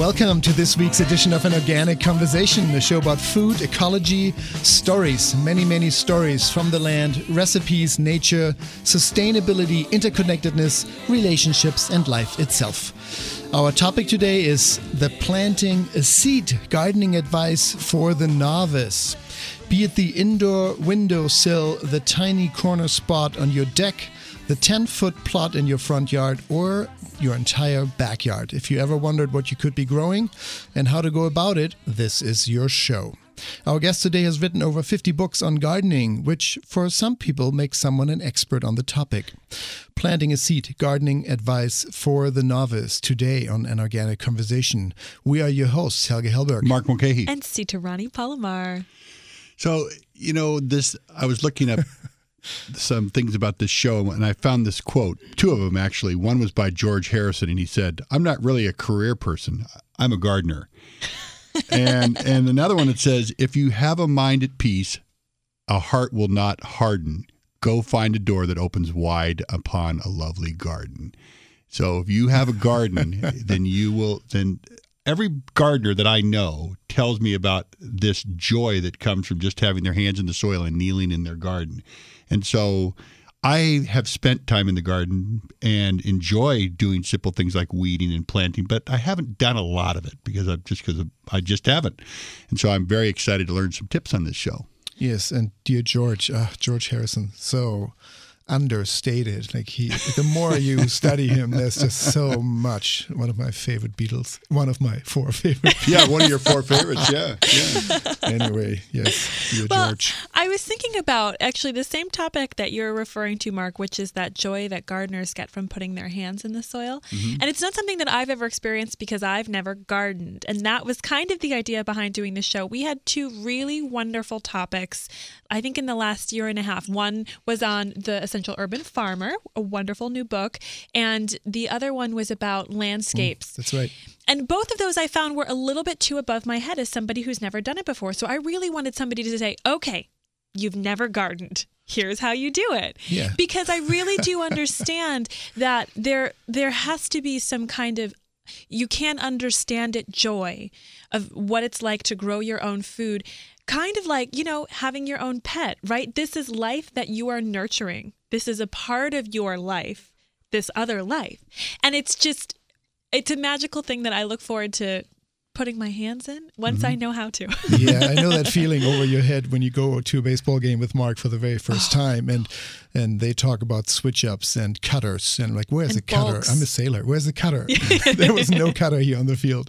Welcome to this week's edition of An Organic Conversation, a show about food, ecology, stories, many, many stories from the land, recipes, nature, sustainability, interconnectedness, relationships, and life itself. Our topic today is the planting a seed gardening advice for the novice. Be it the indoor windowsill, the tiny corner spot on your deck, the 10 foot plot in your front yard, or your entire backyard. If you ever wondered what you could be growing and how to go about it, this is your show. Our guest today has written over 50 books on gardening, which for some people makes someone an expert on the topic. Planting a seed, gardening advice for the novice today on an organic conversation. We are your hosts, Helge Hellberg, Mark Mulcahy, and Sita Rani Palomar. So, you know, this, I was looking up some things about this show, and I found this quote, two of them actually. One was by George Harrison, and he said, I'm not really a career person, I'm a gardener. and and another one that says, if you have a mind at peace, a heart will not harden. Go find a door that opens wide upon a lovely garden. So if you have a garden, then you will then every gardener that I know tells me about this joy that comes from just having their hands in the soil and kneeling in their garden. And so I have spent time in the garden and enjoy doing simple things like weeding and planting, but I haven't done a lot of it because I'm just because I just haven't. And so I'm very excited to learn some tips on this show. Yes, and dear George, uh, George Harrison, so understated. Like he, the more you study him, there's just so much. One of my favorite Beatles. One of my four favorite. yeah, one of your four favorites. Yeah, yeah. Anyway, yes, dear well, George. I was thinking about actually the same topic that you're referring to, Mark, which is that joy that gardeners get from putting their hands in the soil. Mm-hmm. And it's not something that I've ever experienced because I've never gardened. And that was kind of the idea behind doing the show. We had two really wonderful topics, I think, in the last year and a half. One was on the Essential Urban Farmer, a wonderful new book, and the other one was about landscapes. Mm, that's right. And both of those I found were a little bit too above my head as somebody who's never done it before. So I really wanted somebody to say, okay, you've never gardened. Here's how you do it. Yeah. Because I really do understand that there there has to be some kind of you can't understand it joy of what it's like to grow your own food kind of like, you know, having your own pet, right? This is life that you are nurturing. This is a part of your life, this other life. And it's just, it's a magical thing that I look forward to putting my hands in once mm-hmm. I know how to. yeah, I know that feeling over your head when you go to a baseball game with Mark for the very first oh. time and and they talk about switch ups and cutters and like where's the cutter? I'm a sailor. Where's the cutter? there was no cutter here on the field.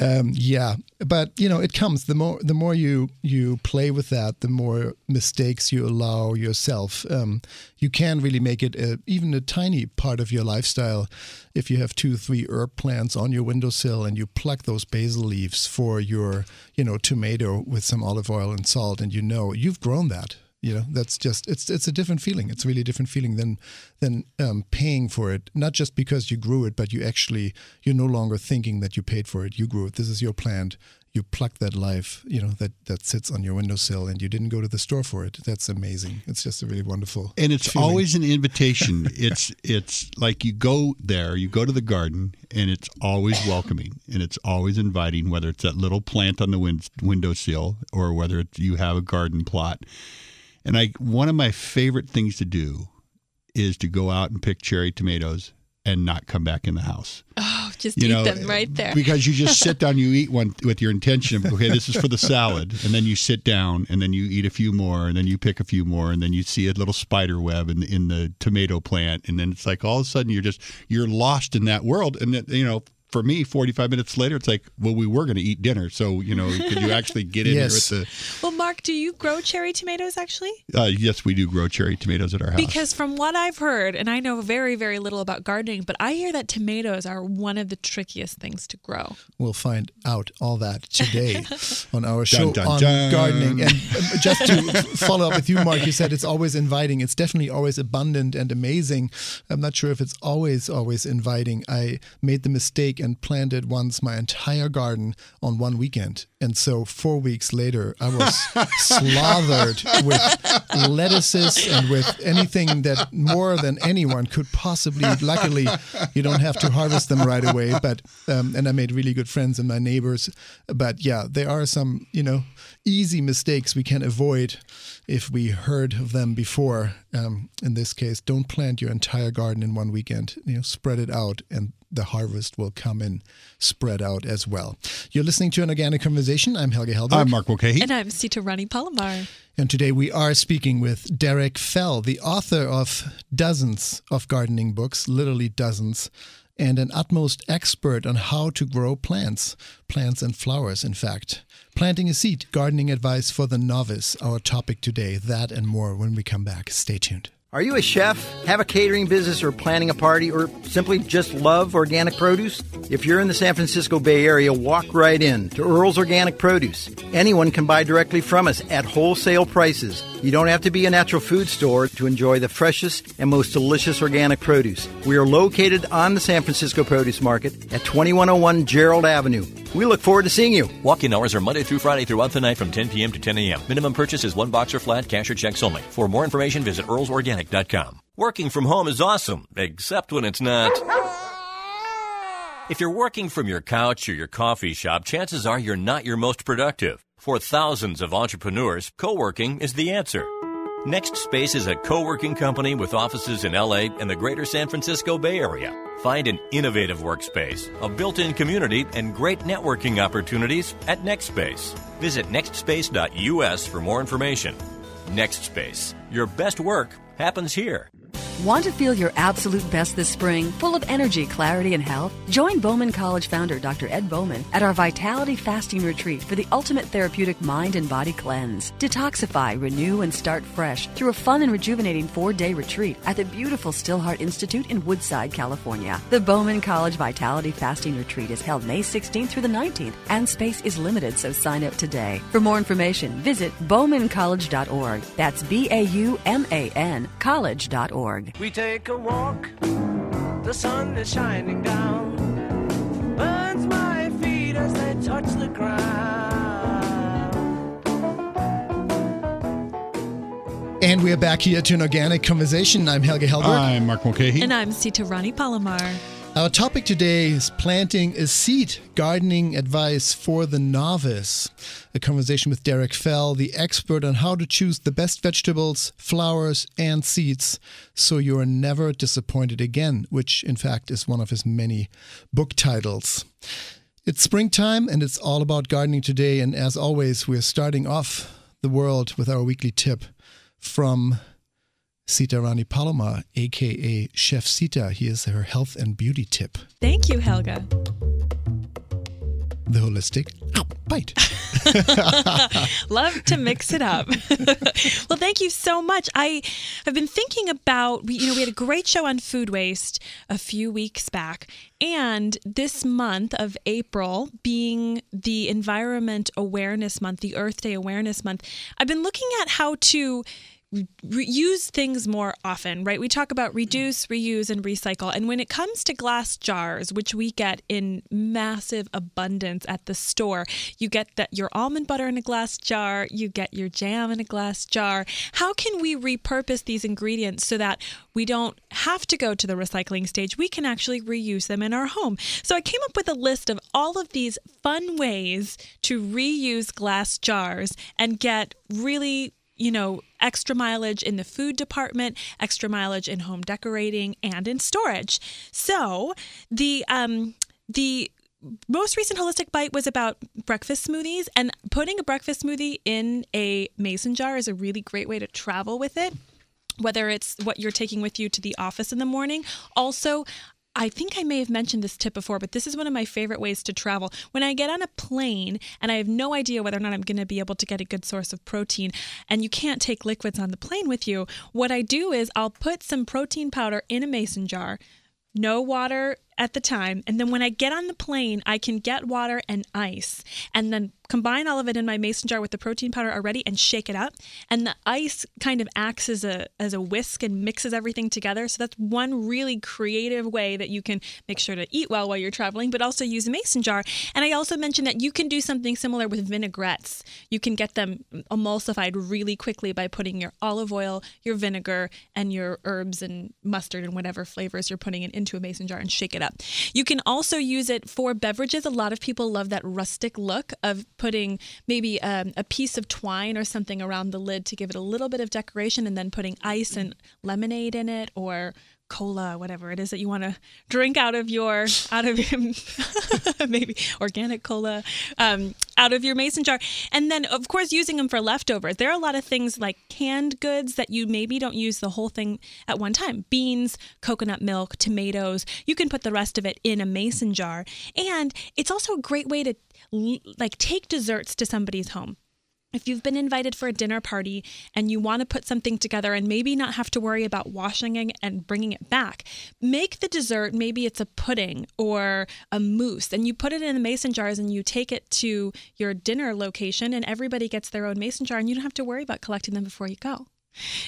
Um, yeah, but you know it comes the more the more you you play with that, the more mistakes you allow yourself. Um, you can really make it a, even a tiny part of your lifestyle if you have two three herb plants on your windowsill and you pluck those basil leaves for your you know tomato with some olive oil and salt and you know you've grown that you know, that's just it's it's a different feeling. It's a really different feeling than than um, paying for it. Not just because you grew it, but you actually you're no longer thinking that you paid for it. You grew it. This is your plant. You plucked that life, you know, that that sits on your windowsill, and you didn't go to the store for it. That's amazing. It's just a really wonderful. And it's feeling. always an invitation. it's it's like you go there, you go to the garden, and it's always welcoming, and it's always inviting. Whether it's that little plant on the wind, windowsill, or whether you have a garden plot and I one of my favorite things to do is to go out and pick cherry tomatoes and not come back in the house. Oh, just you eat know, them right there. Because you just sit down, you eat one with your intention of, okay, this is for the salad. And then you sit down and then you eat a few more and then you pick a few more and then you see a little spider web in, in the tomato plant. And then it's like all of a sudden you're just, you're lost in that world. And, that, you know, for me, 45 minutes later, it's like, well, we were going to eat dinner. So, you know, could you actually get in yes. here with the. Well, Mark, do you grow cherry tomatoes actually? Uh, yes, we do grow cherry tomatoes at our house. Because from what I've heard, and I know very, very little about gardening, but I hear that tomatoes are one of the trickiest things to grow. We'll find out all that today on our show dun, dun, on dun. gardening. And um, just to follow up with you, Mark, you said it's always inviting. It's definitely always abundant and amazing. I'm not sure if it's always, always inviting. I made the mistake and planted once my entire garden on one weekend. And so four weeks later, I was slathered with lettuces and with anything that more than anyone could possibly. Luckily, you don't have to harvest them right away. But um, and I made really good friends and my neighbors. But yeah, there are some you know easy mistakes we can avoid if we heard of them before. Um, in this case, don't plant your entire garden in one weekend. You know, spread it out, and the harvest will come in spread out as well. You're listening to an organic conversation. I'm Helge Hellberg. I'm Mark Mulcahy. And I'm Sita Rani Palomar. And today we are speaking with Derek Fell, the author of dozens of gardening books, literally dozens, and an utmost expert on how to grow plants, plants and flowers, in fact. Planting a seed, gardening advice for the novice, our topic today. That and more when we come back. Stay tuned. Are you a chef, have a catering business, or planning a party, or simply just love organic produce? If you're in the San Francisco Bay Area, walk right in to Earl's Organic Produce. Anyone can buy directly from us at wholesale prices. You don't have to be a natural food store to enjoy the freshest and most delicious organic produce. We are located on the San Francisco Produce Market at 2101 Gerald Avenue. We look forward to seeing you. Walk-in hours are Monday through Friday throughout the night from 10 p.m. to 10 a.m. Minimum purchase is one box or flat, cash or checks only. For more information, visit Working from home is awesome, except when it's not. If you're working from your couch or your coffee shop, chances are you're not your most productive. For thousands of entrepreneurs, co-working is the answer. NextSpace is a co-working company with offices in LA and the greater San Francisco Bay Area. Find an innovative workspace, a built-in community, and great networking opportunities at NextSpace. Visit nextspace.us for more information. NextSpace. Your best work happens here. Want to feel your absolute best this spring, full of energy, clarity, and health? Join Bauman College founder Dr. Ed Bauman at our Vitality Fasting Retreat for the ultimate therapeutic mind and body cleanse. Detoxify, renew, and start fresh through a fun and rejuvenating four day retreat at the beautiful Stillheart Institute in Woodside, California. The Bauman College Vitality Fasting Retreat is held May 16th through the 19th, and space is limited, so sign up today. For more information, visit baumancollege.org. That's B A U M A N college.org. We take a walk, the sun is shining down, burns my feet as they touch the ground. And we are back here to an organic conversation. I'm Helge Hellberg. I'm Mark Mulcahy. And I'm Sita Rani Palomar. Our topic today is planting a seed, gardening advice for the novice. A conversation with Derek Fell, the expert on how to choose the best vegetables, flowers, and seeds so you are never disappointed again, which in fact is one of his many book titles. It's springtime and it's all about gardening today. And as always, we're starting off the world with our weekly tip from Sita Rani Palomar, aka Chef Sita. Here's her health and beauty tip. Thank you, Helge. The holistic bite. Love to mix it up. well, thank you so much. I have been thinking about we you know we had a great show on food waste a few weeks back and this month of April being the Environment Awareness Month, the Earth Day Awareness Month, I've been looking at how to re- use things more often, right? We talk about reduce, reuse, and recycle. And when it comes to glass jars, which we get in massive abundance at the store, you get that your almond butter in a glass jar, you get your jam in a glass jar. How can we repurpose these ingredients so that we don't have to go to the recycling stage? We can actually reuse them in our home. So I came up with a list of all of these fun ways to reuse glass jars and get really you know, extra mileage in the food department, extra mileage in home decorating, and in storage. So the um, the most recent holistic bite was about breakfast smoothies, and putting a breakfast smoothie in a mason jar is a really great way to travel with it whether it's what you're taking with you to the office in the morning. Also, I think I may have mentioned this tip before, but this is one of my favorite ways to travel. When I get on a plane and I have no idea whether or not I'm going to be able to get a good source of protein, and you can't take liquids on the plane with you, what I do is I'll put some protein powder in a mason jar, no water at the time. And then when I get on the plane, I can get water and ice and then combine all of it in my mason jar with the protein powder already and shake it up. And the ice kind of acts as a as a whisk and mixes everything together. So that's one really creative way that you can make sure to eat well while you're traveling, but also use a mason jar. And I also mentioned that you can do something similar with vinaigrettes. You can get them emulsified really quickly by putting your olive oil, your vinegar, and your herbs and mustard and whatever flavors you're putting it into a mason jar and shake it up. You can also use it for beverages. A lot of people love that rustic look of putting maybe um, a piece of twine or something around the lid to give it a little bit of decoration and then putting ice and lemonade in it or cola whatever it is that you want to drink out of your out of maybe organic cola um, out of your mason jar. And then of course using them for leftovers. There are a lot of things like canned goods that you maybe don't use the whole thing at one time. Beans coconut milk tomatoes. You can put the rest of it in a mason jar. And it's also a great way to like take desserts to somebody's home if you've been invited for a dinner party and you want to put something together and maybe not have to worry about washing and bringing it back, make the dessert. Maybe it's a pudding or a mousse, and you put it in the mason jars and you take it to your dinner location, and everybody gets their own mason jar, and you don't have to worry about collecting them before you go.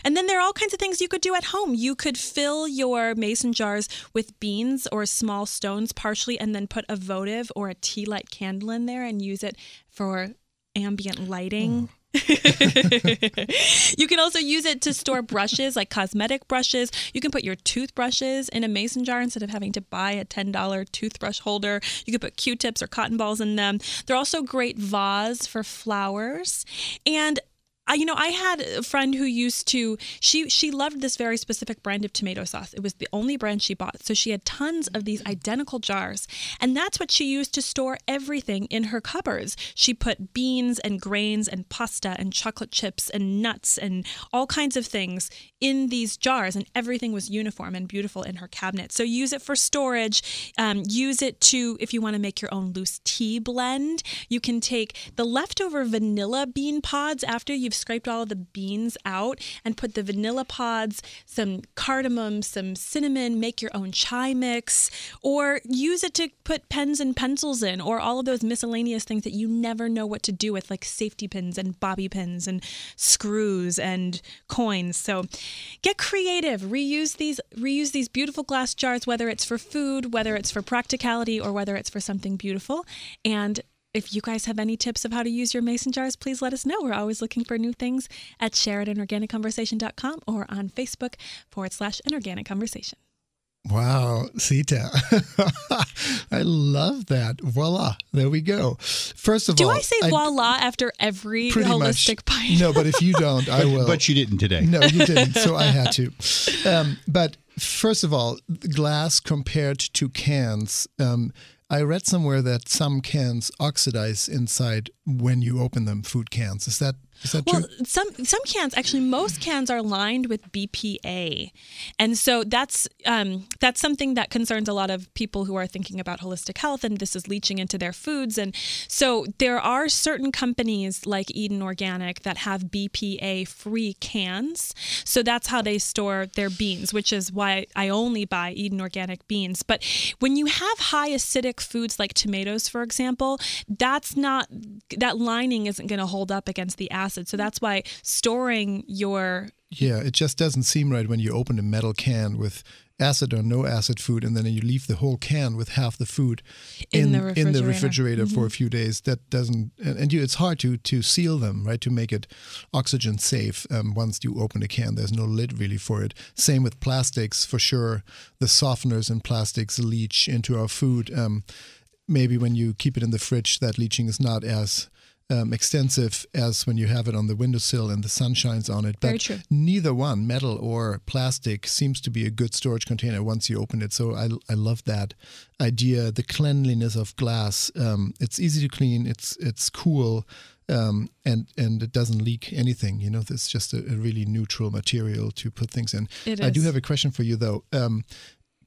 And then there are all kinds of things you could do at home. You could fill your mason jars with beans or small stones partially, and then put a votive or a tea light candle in there and use it for ambient lighting. Oh. you can also use it to store brushes like cosmetic brushes. You can put your toothbrushes in a mason jar instead of having to buy a $10 toothbrush holder. You can put Q tips or cotton balls in them. They're also great vase for flowers. And I, you know, I had a friend who used to she she loved this very specific brand of tomato sauce. It was the only brand she bought. So she had tons of these identical jars, and that's what she used to store everything in her cupboards. She put beans and grains and pasta and chocolate chips and nuts and all kinds of things in these jars, and everything was uniform and beautiful in her cabinet. So use it for storage. Um, use it to if you want to make your own loose tea blend. You can take the leftover vanilla bean pods after you've scraped all the beans out and put the vanilla pods, some cardamom, some cinnamon, make your own chai mix, or use it to put pens and pencils in, or all of those miscellaneous things that you never know what to do with, like safety pins and bobby pins and screws and coins. So get creative. Reuse these reuse these beautiful glass jars, whether it's for food, whether it's for practicality, or whether it's for something beautiful. And if you guys have any tips of how to use your mason jars, please let us know. We're always looking for new things at share at anorganicconversation.com or on Facebook forward slash an organic conversation. Wow, Sita. I love that. Voila. There we go. First of Do all, do I say voila after every pretty holistic much, pint? No, but if you don't, I will. But you didn't today. No, you didn't. So I had to. Um, but first of all, glass compared to cans. Um, I read somewhere that some cans oxidize inside when you open them. Food cans. Is that is that Well, true? some some cans actually most cans are lined with BPA, and so that's um, that's something that concerns a lot of people who are thinking about holistic health, and this is leaching into their foods. And so there are certain companies like Eden Organic that have BPA free cans. So that's how they store their beans, which is why I only buy Eden Organic beans. But when you have high acidic foods like tomatoes, for example, that's not that lining isn't going to hold up against the acid. So that's why storing your Yeah, it just doesn't seem right when you open a metal can with acid or no acid food, and then you leave the whole can with half the food In the in the refrigerator. Mm-hmm. for a few days. That doesn't, and, and you, it's hard to to seal them, right? To make it oxygen safe. Um, once you open a can, there's no lid really for it. Same with plastics, for sure. The softeners in plastics leach into our food. Um, maybe when you keep it in the fridge, that leaching is not as um, extensive as when you have it on the windowsill and the sun shines on it. But neither one, metal or plastic, seems to be a good storage container once you open it. So I, I love that idea. The cleanliness of glass. Um, it's easy to clean. It's it's cool. Um, and and it doesn't leak anything. You know, it's just a, a really neutral material to put things in. It I do have a question for you though. Um,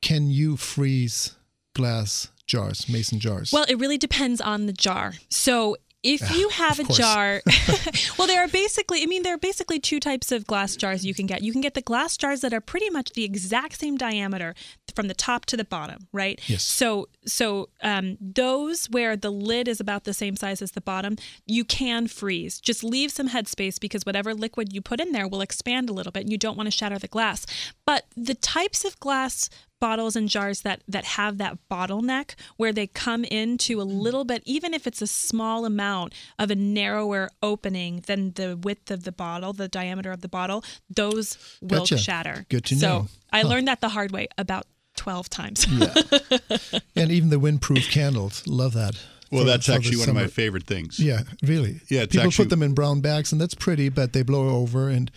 can you freeze glass jars, mason jars? Well, it really depends on the jar. So if you have a jar, well, there are basically, I mean, there are basically two types of glass jars you can get. You can get the glass jars that are pretty much the exact same diameter from the top to the bottom, right? Yes. So, so um, those where the lid is about the same size as the bottom, you can freeze. Just leave some headspace because whatever liquid you put in there will expand a little bit, and you don't want to shatter the glass. But the types of glass bottles and jars that that have that bottleneck where they come into a mm. little bit even if it's a small amount of a narrower opening than the width of the bottle the diameter of the bottle those will Gotcha. shatter Good to so know. i Huh. learned that the hard way about 12 times yeah and even the windproof candles. Love that. Well, for- that's for the actually one of my favorite things. Yeah, really. Yeah, it's people actually- put them in brown bags, and that's pretty, but they blow over, and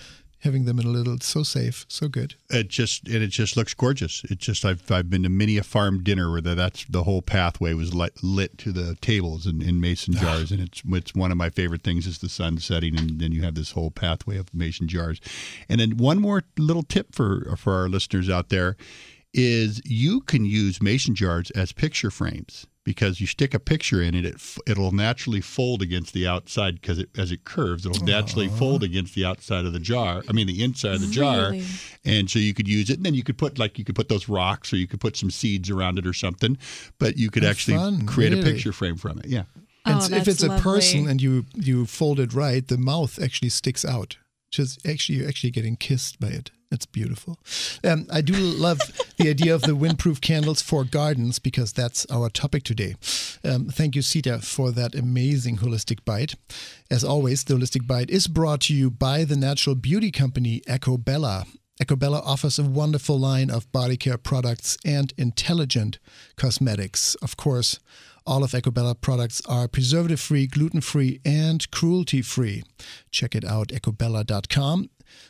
having them in a little, it's so safe, so good. It just and it just looks gorgeous. It just I've I've been to many a farm dinner where the, that's the whole pathway was lit, lit to the tables in, in mason jars, and it's it's one of my favorite things is the sun setting, and then you have this whole pathway of mason jars. And then one more little tip for for our listeners out there is you can use mason jars as picture frames because you stick a picture in it, it it'll naturally fold against the outside because it, as it curves, it'll naturally fold against the outside of the jar. I mean, the inside of the jar, Really? and so you could use it, and then you could put like you could put those rocks, or you could put some seeds around it or something. But you could Oh, actually fun, create a picture frame from it. Yeah. Oh, and Oh, s- if that's it's a person and you you fold it right, the mouth actually sticks out. Just actually, you're actually getting kissed by it. It's beautiful. Um, I do love the idea of the windproof candles for gardens because that's our topic today. Um, thank you, Sita, for that amazing holistic bite. As always, the holistic bite is brought to you by the natural beauty company Ecco Bella. Ecobella offers a wonderful line of body care products and intelligent cosmetics. Of course, all of Ecco Bella products are preservative free, gluten free, and cruelty free. Check it out, eccobella.com.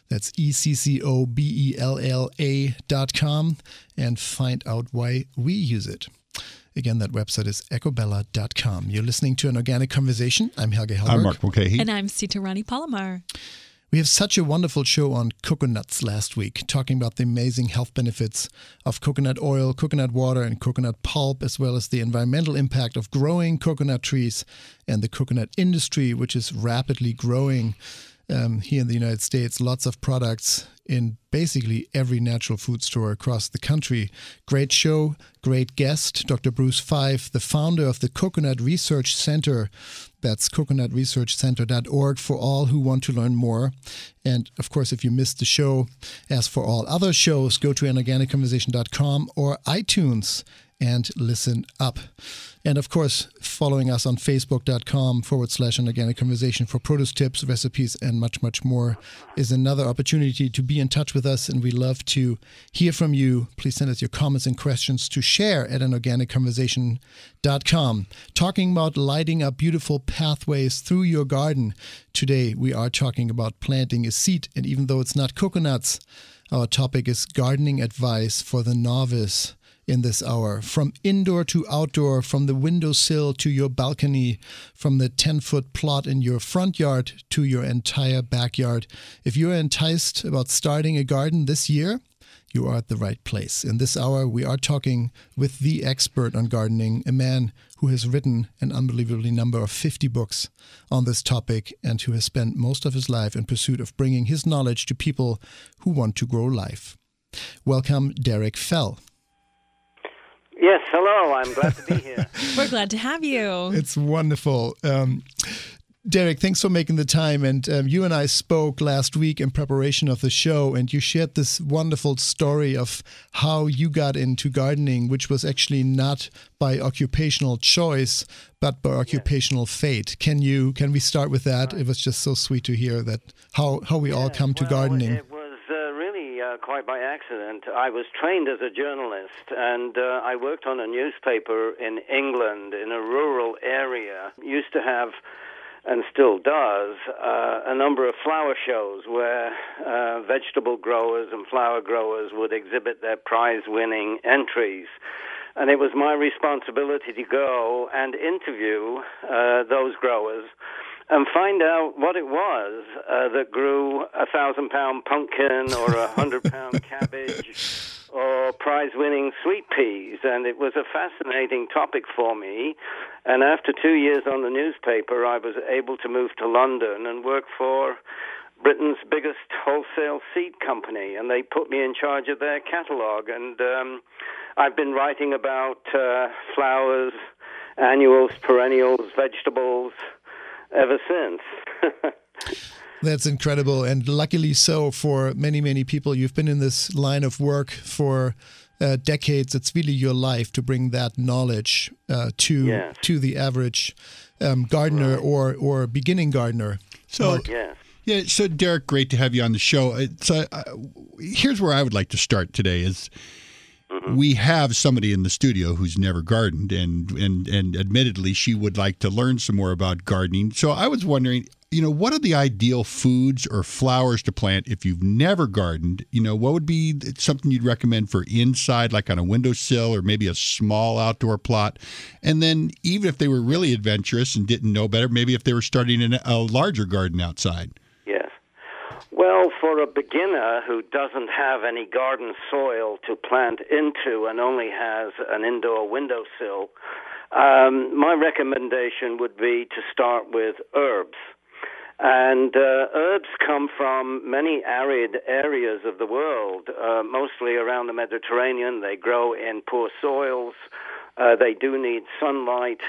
That's E C C O B E L L A.com and find out why we use it. Again, that website is eccobella.com. You're listening to an organic conversation. I'm Helge Hellberg. I'm Mark Mulcahy. and i'm sita rani palomar We have such a wonderful show on coconuts last week, talking about the amazing health benefits of coconut oil, coconut water, and coconut pulp, as well as the environmental impact of growing coconut trees and the coconut industry, which is rapidly growing um, here in the United States. Lots of products in basically every natural food store across the country. Great show, great guest, Dr. Bruce Fife, the founder of the Coconut Research Center. That's coconutresearchcenter.org for all who want to learn more. And of course, if you missed the show, as for all other shows, go to anorganicconversation.com or iTunes and listen up. And of course, following us on facebook.com forward slash an organic conversation for produce tips, recipes, and much, much more is another opportunity to be in touch with us. And we love to hear from you. Please send us your comments and questions to share at anorganicconversation.com. Talking about lighting up beautiful pathways through your garden. Today, we are talking about planting a seed. And even though it's not coconuts, our topic is gardening advice for the novice in this hour. From indoor to outdoor, from the windowsill to your balcony, from the 10 foot plot in your front yard to your entire backyard. If you're enticed about starting a garden this year, you are at the right place. In this hour, we are talking with the expert on gardening, a man who has written an unbelievably number of 50 books on this topic and who has spent most of his life in pursuit of bringing his knowledge to people who want to grow life. Welcome, Derek Fell. Yes, hello. I'm glad to be here. we're glad to have you It's wonderful. Um, Derek, thanks for making the time. And um, you and I spoke last week in preparation of the show, and you shared this wonderful story of how you got into gardening, which was actually not by occupational choice, but by occupational fate. Can you? Can we start with that? It was just so sweet to hear that how how we all come to well, gardening. It was really uh, quite by accident. I was trained as a journalist, and uh, I worked on a newspaper in England in a rural area. Used to have. And still does uh, a number of flower shows where uh, vegetable growers and flower growers would exhibit their prize-winning entries, and it was my responsibility to go and interview uh, those growers and find out what it was uh, that grew a thousand pound pumpkin or a hundred pound cabbage or prize winning sweet peas. And it was a fascinating topic for me. And after two years on the newspaper, I was able to move to London and work for Britain's biggest wholesale seed company. And they put me in charge of their catalog. And um, I've been writing about uh, flowers, annuals, perennials, vegetables ever since. That's incredible, and luckily so for many, many people. You've been in this line of work for uh, decades. It's really your life to bring that knowledge uh, to Yes. to the average um, gardener or or beginning gardener. So, Mark. yes. yeah, so Derek, great to have you on the show. It's, uh, uh, here's where I would like to start today is Mm-hmm. we have somebody in the studio who's never gardened and, and and admittedly she would like to learn some more about gardening. So I was wondering, you know, what are the ideal foods or flowers to plant if you've never gardened? You know, what would be something you'd recommend for inside like on a windowsill or maybe a small outdoor plot? And then even if they were really adventurous and didn't know better, maybe if they were starting in a larger garden outside. Well, for a beginner who doesn't have any garden soil to plant into and only has an indoor windowsill, um, my recommendation would be to start with herbs. And uh, herbs come from many arid areas of the world, uh, mostly around the Mediterranean. They grow in poor soils. Uh, they do need sunlight.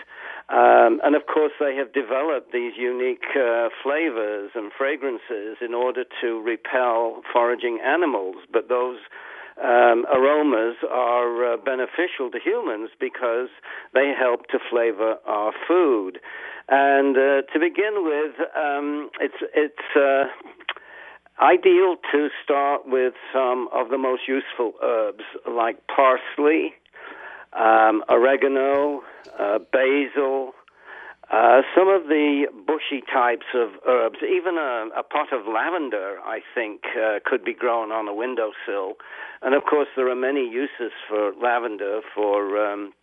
Um, and of course, they have developed these unique uh, flavors and fragrances in order to repel foraging animals. But those um, aromas are uh, beneficial to humans because they help to flavor our food. And uh, to begin with, um, it's it's uh, ideal to start with some of the most useful herbs like parsley, um, oregano, uh, basil. Uh, some of the bushy types of herbs, even a, a pot of lavender, I think, uh, could be grown on a windowsill. And of course, there are many uses for lavender. For um,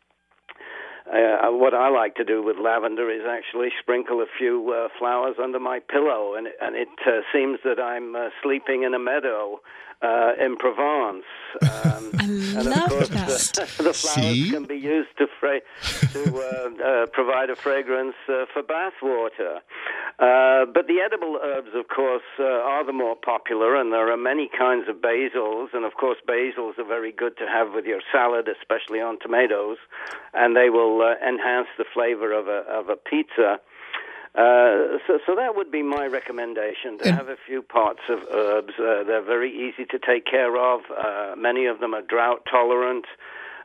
uh, what I like to do with lavender is actually sprinkle a few uh, flowers under my pillow, and and it uh, seems that I'm uh, sleeping in a meadow uh, in Provence. Um, and love of course, that. The, the flowers See? can be used to fra- to uh, uh, provide a fragrance uh, for bath water. Uh, but the edible herbs, of course, uh, are the more popular, and there are many kinds of basils. And of course, basils are very good to have with your salad, especially on tomatoes, and they will uh, enhance the flavor of a of a pizza. Uh, so, so that would be my recommendation to have a few pots of herbs. Uh, they're very easy to take care of. Uh, many of them are drought tolerant.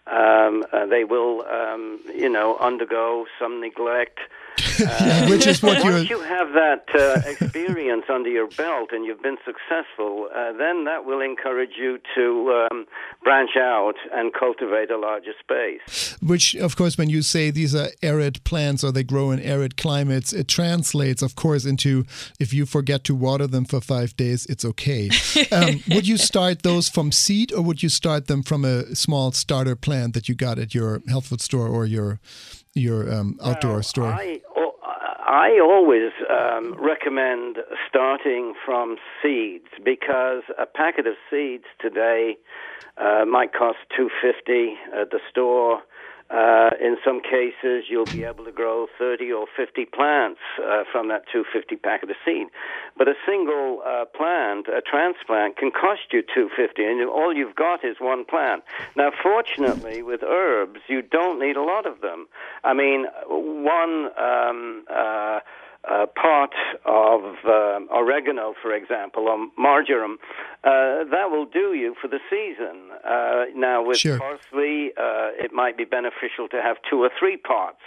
Um, uh, they will, um, you know, undergo some neglect. Uh, Which is what you're. you have that uh, experience under your belt and you've been successful, uh, then that will encourage you to um, branch out and cultivate a larger space. Which, of course, when you say these are arid plants or they grow in arid climates, it translates, of course, into if you forget to water them for five days, it's okay. Um, would you start those from seed or would you start them from a small starter plant that you got at your health food store or your your um, outdoor Well, store? I, I always um, recommend starting from seeds because a packet of seeds today uh, might cost two fifty at the store. Uh, in some cases, you'll be able to grow 30 or 50 plants uh, from that 250 packet of seed. But a single uh, plant, a transplant, can cost you 250, and all you've got is one plant. Now, fortunately, with herbs, you don't need a lot of them. I mean, one. Um, uh, uh, pot of um oregano, for example, or marjoram, uh, that will do you for the season. Uh, now, with Sure. parsley, uh, it might be beneficial to have two or three pots,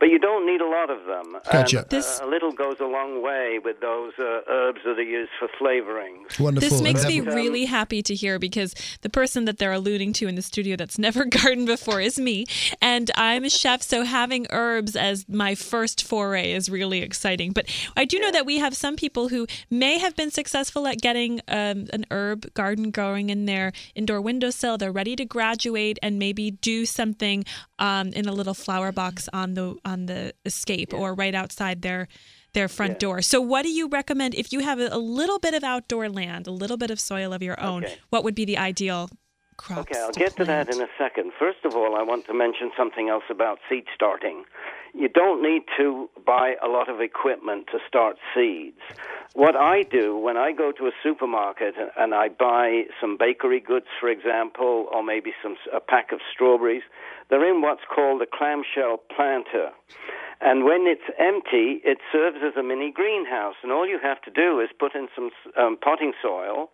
but you don't need a lot of them. Gotcha. And, uh, a little goes a long way with those uh, herbs that are used for flavorings. Wonderful. This makes me really happy to hear because the person that they're alluding to in the studio that's never gardened before is me. And I'm a chef, so having herbs as my first foray is really exciting. But I do know that we have some people who may have been successful at getting um, an herb garden growing in their indoor windowsill. They're ready to graduate and maybe do something um, in a little flower box on the on the escape or right outside their their front door. So, what do you recommend if you have a, little bit of outdoor land, a little bit of soil of your own? Okay. What would be the ideal crops. Okay, I'll to get to that in a second. First of all, I want to mention something else about seed starting. You don't need to buy a lot of equipment to start seeds. What I do when I go to a supermarket and I buy some bakery goods, for example, or maybe some a pack of strawberries, they're in what's called a clamshell planter. And when it's empty, it serves as a mini greenhouse. And all you have to do is put in some um, potting soil,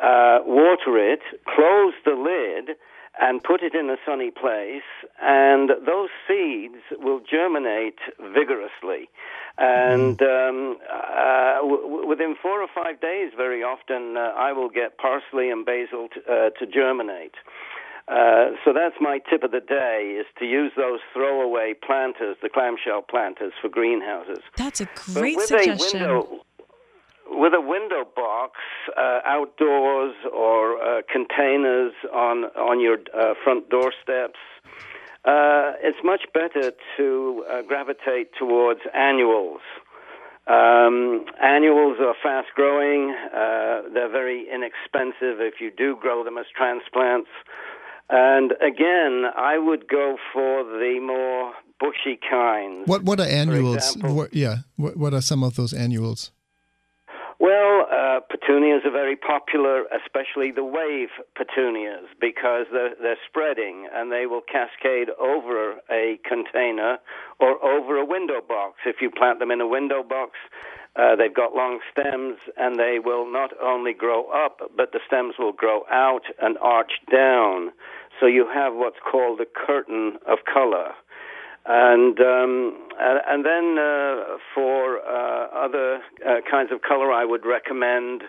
uh, water it, close the lid, and put it in a sunny place, and those seeds will germinate vigorously. And um, uh, w- within four or five days, very often, uh, I will get parsley and basil t- uh, to germinate. Uh, so that's my tip of the day: is to use those throwaway planters, the clamshell planters, for greenhouses. That's a great with suggestion. A window, with a window box uh, outdoors or uh, containers on on your uh, front doorsteps, uh, it's much better to uh, gravitate towards annuals. Um, annuals are fast growing. Uh, they're very inexpensive if you do grow them as transplants. And again, I would go for the more bushy kinds. What what are annuals? What, yeah, what, what are some of those annuals? Well, uh, petunias are very popular, especially the wave petunias, because they're, they're spreading and they will cascade over a container or over a window box. If you plant them in a window box, uh, they've got long stems and they will not only grow up, but the stems will grow out and arch down. So you have what's called a curtain of color. And um, and, then uh, for uh, other uh, kinds of color, I would recommend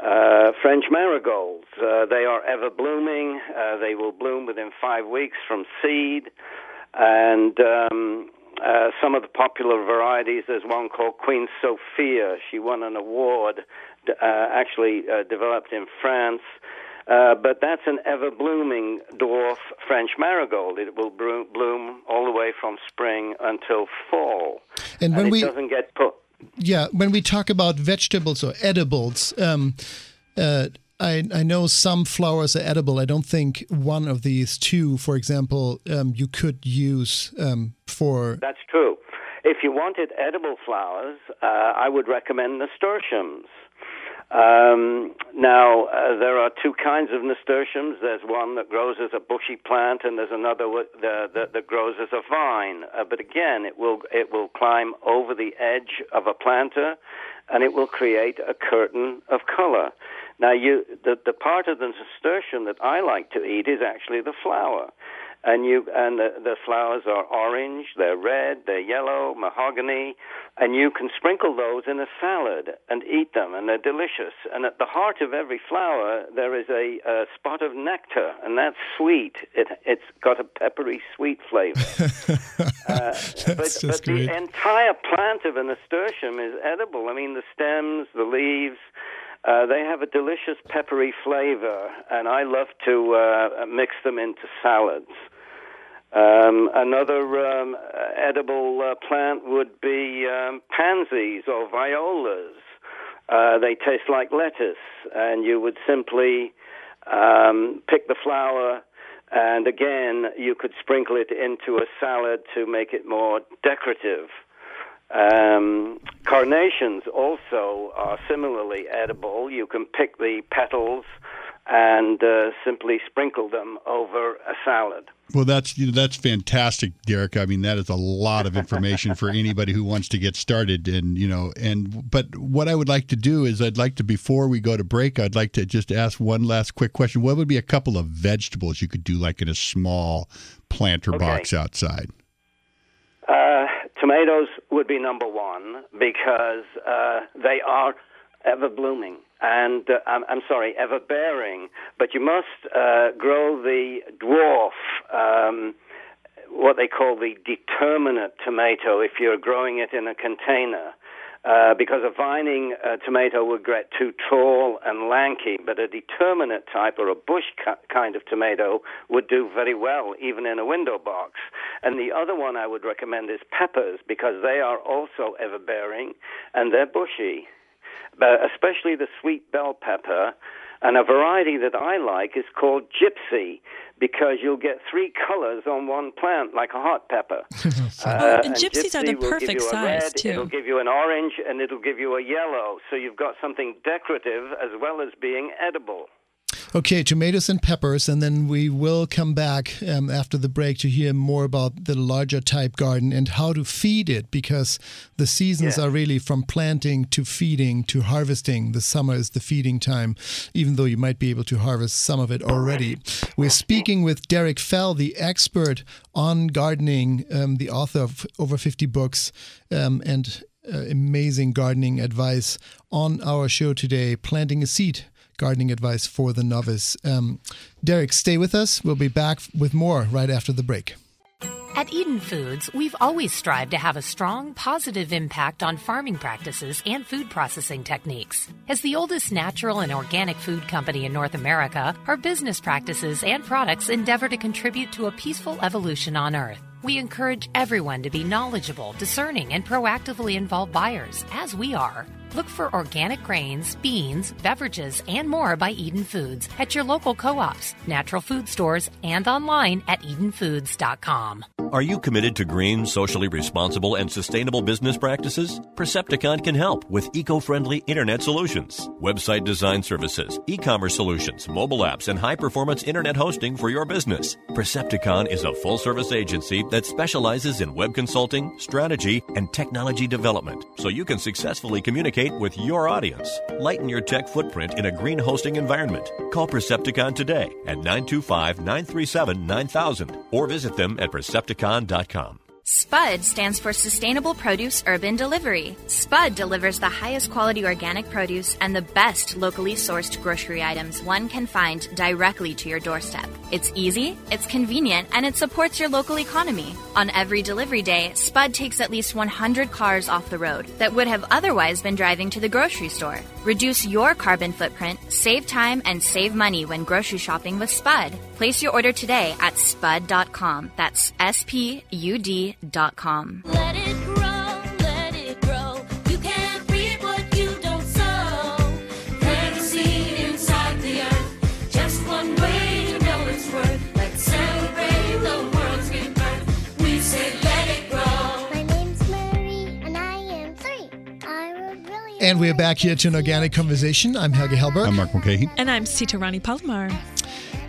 uh, French marigolds. Uh, they are ever blooming. Uh, they will bloom within five weeks from seed. And um, some of the popular varieties, there's one called Queen Sophia. She won an award, actually developed in France. Uh, but that's an ever blooming dwarf French marigold. It will bloom, bloom all the way from spring until fall. And when it we doesn't get put. yeah, when we talk about vegetables or edibles, um, uh, I I know some flowers are edible. I don't think one of these two, for example, um, you could use um, for. That's true. If you wanted edible flowers, uh, I would recommend nasturtiums. Um, now, uh, there are two kinds of nasturtiums. There's one that grows as a bushy plant, and there's another w- that grows as a vine. Uh, but again, it will it will climb over the edge of a planter, and it will create a curtain of color. Now, you the the part of the nasturtium that I like to eat is actually the flower and you and the, the flowers are orange, they're red, they're yellow, mahogany, and you can sprinkle those in a salad and eat them, and they're delicious. And at the heart of every flower, there is a, a spot of nectar, and that's sweet. It, it's got a peppery, sweet flavor. uh, but That's but just great. the entire plant of a nasturtium is edible. I mean, the stems, the leaves. Uh, they have a delicious peppery flavor, and I love to uh, mix them into salads. Um, another um, edible uh, plant would be um, pansies or violas. Uh, they taste like lettuce, and you would simply um, pick the flower, and again, you could sprinkle it into a salad to make it more decorative. Um, carnations also are similarly edible. You can pick the petals and uh, simply sprinkle them over a salad. Well, that's you know, that's fantastic, Derek. I mean, that is a lot of information for anybody who wants to get started. And you know, and but what I would like to do is, I'd like to before we go to break, I'd like to just ask one last quick question. What would be a couple of vegetables you could do, like in a small planter Okay. box outside? Uh, tomatoes would be number one because uh, they are ever blooming and uh, I'm, I'm sorry, ever bearing. But you must uh, grow the dwarf, um, what they call the determinate tomato, if you're growing it in a container. Uh, because a vining uh, tomato would get too tall and lanky, but a determinate type or a bush ki- kind of tomato would do very well, even in a window box. And the other one I would recommend is peppers, because they are also ever bearing and they're bushy. But especially the sweet bell pepper, And a variety that I like is called gypsy because you'll get three colors on one plant, like a hot pepper. Oh, and gypsy gypsies are the perfect size, red, too. It'll give you an orange, and it'll give you a yellow. So you've got something decorative as well as being edible. Okay, tomatoes and peppers, and then we will come back um, after the break to hear more about the larger type garden and how to feed it because the seasons Yeah. are really from planting to feeding to harvesting. The summer is the feeding time, even though you might be able to harvest some of it already. We're speaking with Derek Fell, the expert on gardening, um, the author of over 50 books, um, and uh, amazing gardening advice on our show today, Planting a Seed gardening advice for the novice. Um, Derek, stay with us. We'll be back with more right after the break. At Eden Foods, we've always strived to have a strong, positive impact on farming practices and food processing techniques. As the oldest natural and organic food company in North America, our business practices and products endeavor to contribute to a peaceful evolution on Earth. We encourage everyone to be knowledgeable, discerning, and proactively involved buyers, as we are. Look for organic grains, beans, beverages, and more by Eden Foods at your local co ops, natural food stores, and online at EdenFoods.com. Are you committed to green, socially responsible, and sustainable business practices? Percepticon can help with eco friendly internet solutions, website design services, e commerce solutions, mobile apps, and high performance internet hosting for your business. Percepticon is a full service agency that specializes in web consulting, strategy, and technology development so you can successfully communicate with your audience. Lighten your tech footprint in a green hosting environment. Call Percepticon today at 925 937 9000 or visit them at Percepticon.com. SPUD stands for Sustainable Produce Urban Delivery. SPUD delivers the highest quality organic produce and the best locally sourced grocery items one can find directly to your doorstep. It's easy, it's convenient, and it supports your local economy. On every delivery day, SPUD takes at least 100 cars off the road that would have otherwise been driving to the grocery store. Reduce your carbon footprint, save time, and save money when grocery shopping with SPUD. Place your order today at spud.com. That's S P U D.com. Let it grow, let it grow. You can't reap what you don't sow. Plant a seed inside the earth. Just one way to know its worth. Let's celebrate the world's rebirth. We say let it grow. My name's Marie, and I am three. I would really. And we're back here to an organic conversation. I'm Helge Hellberg. I'm Mark Mulcahy. And I'm Sita Rani Palomar.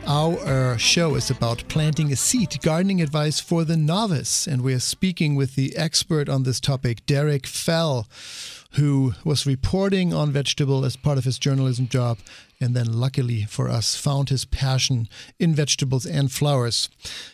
Our show is about planting a seed, gardening advice for the novice. And we're speaking with the expert on this topic, Derek Fell, who was reporting on vegetable as part of his journalism job. And then, luckily for us, found his passion in vegetables and flowers.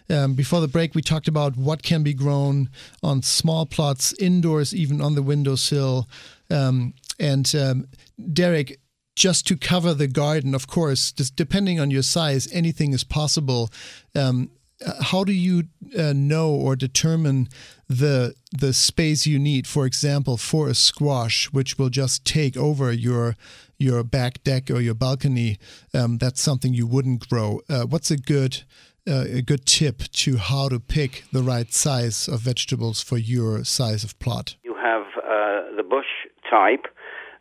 Um, before the break, we talked about what can be grown on small plots, indoors, even on the windowsill. Um, and um, Derek, just to cover the garden, of course, just depending on your size, anything is possible. Um, uh, how do you uh, know or determine the the space you need? For example, for a squash, which will just take over your your back deck or your balcony, um, that's something you wouldn't grow. Uh, what's a good uh, a good tip to how to pick the right size of vegetables for your size of plot? You have uh, the bush type,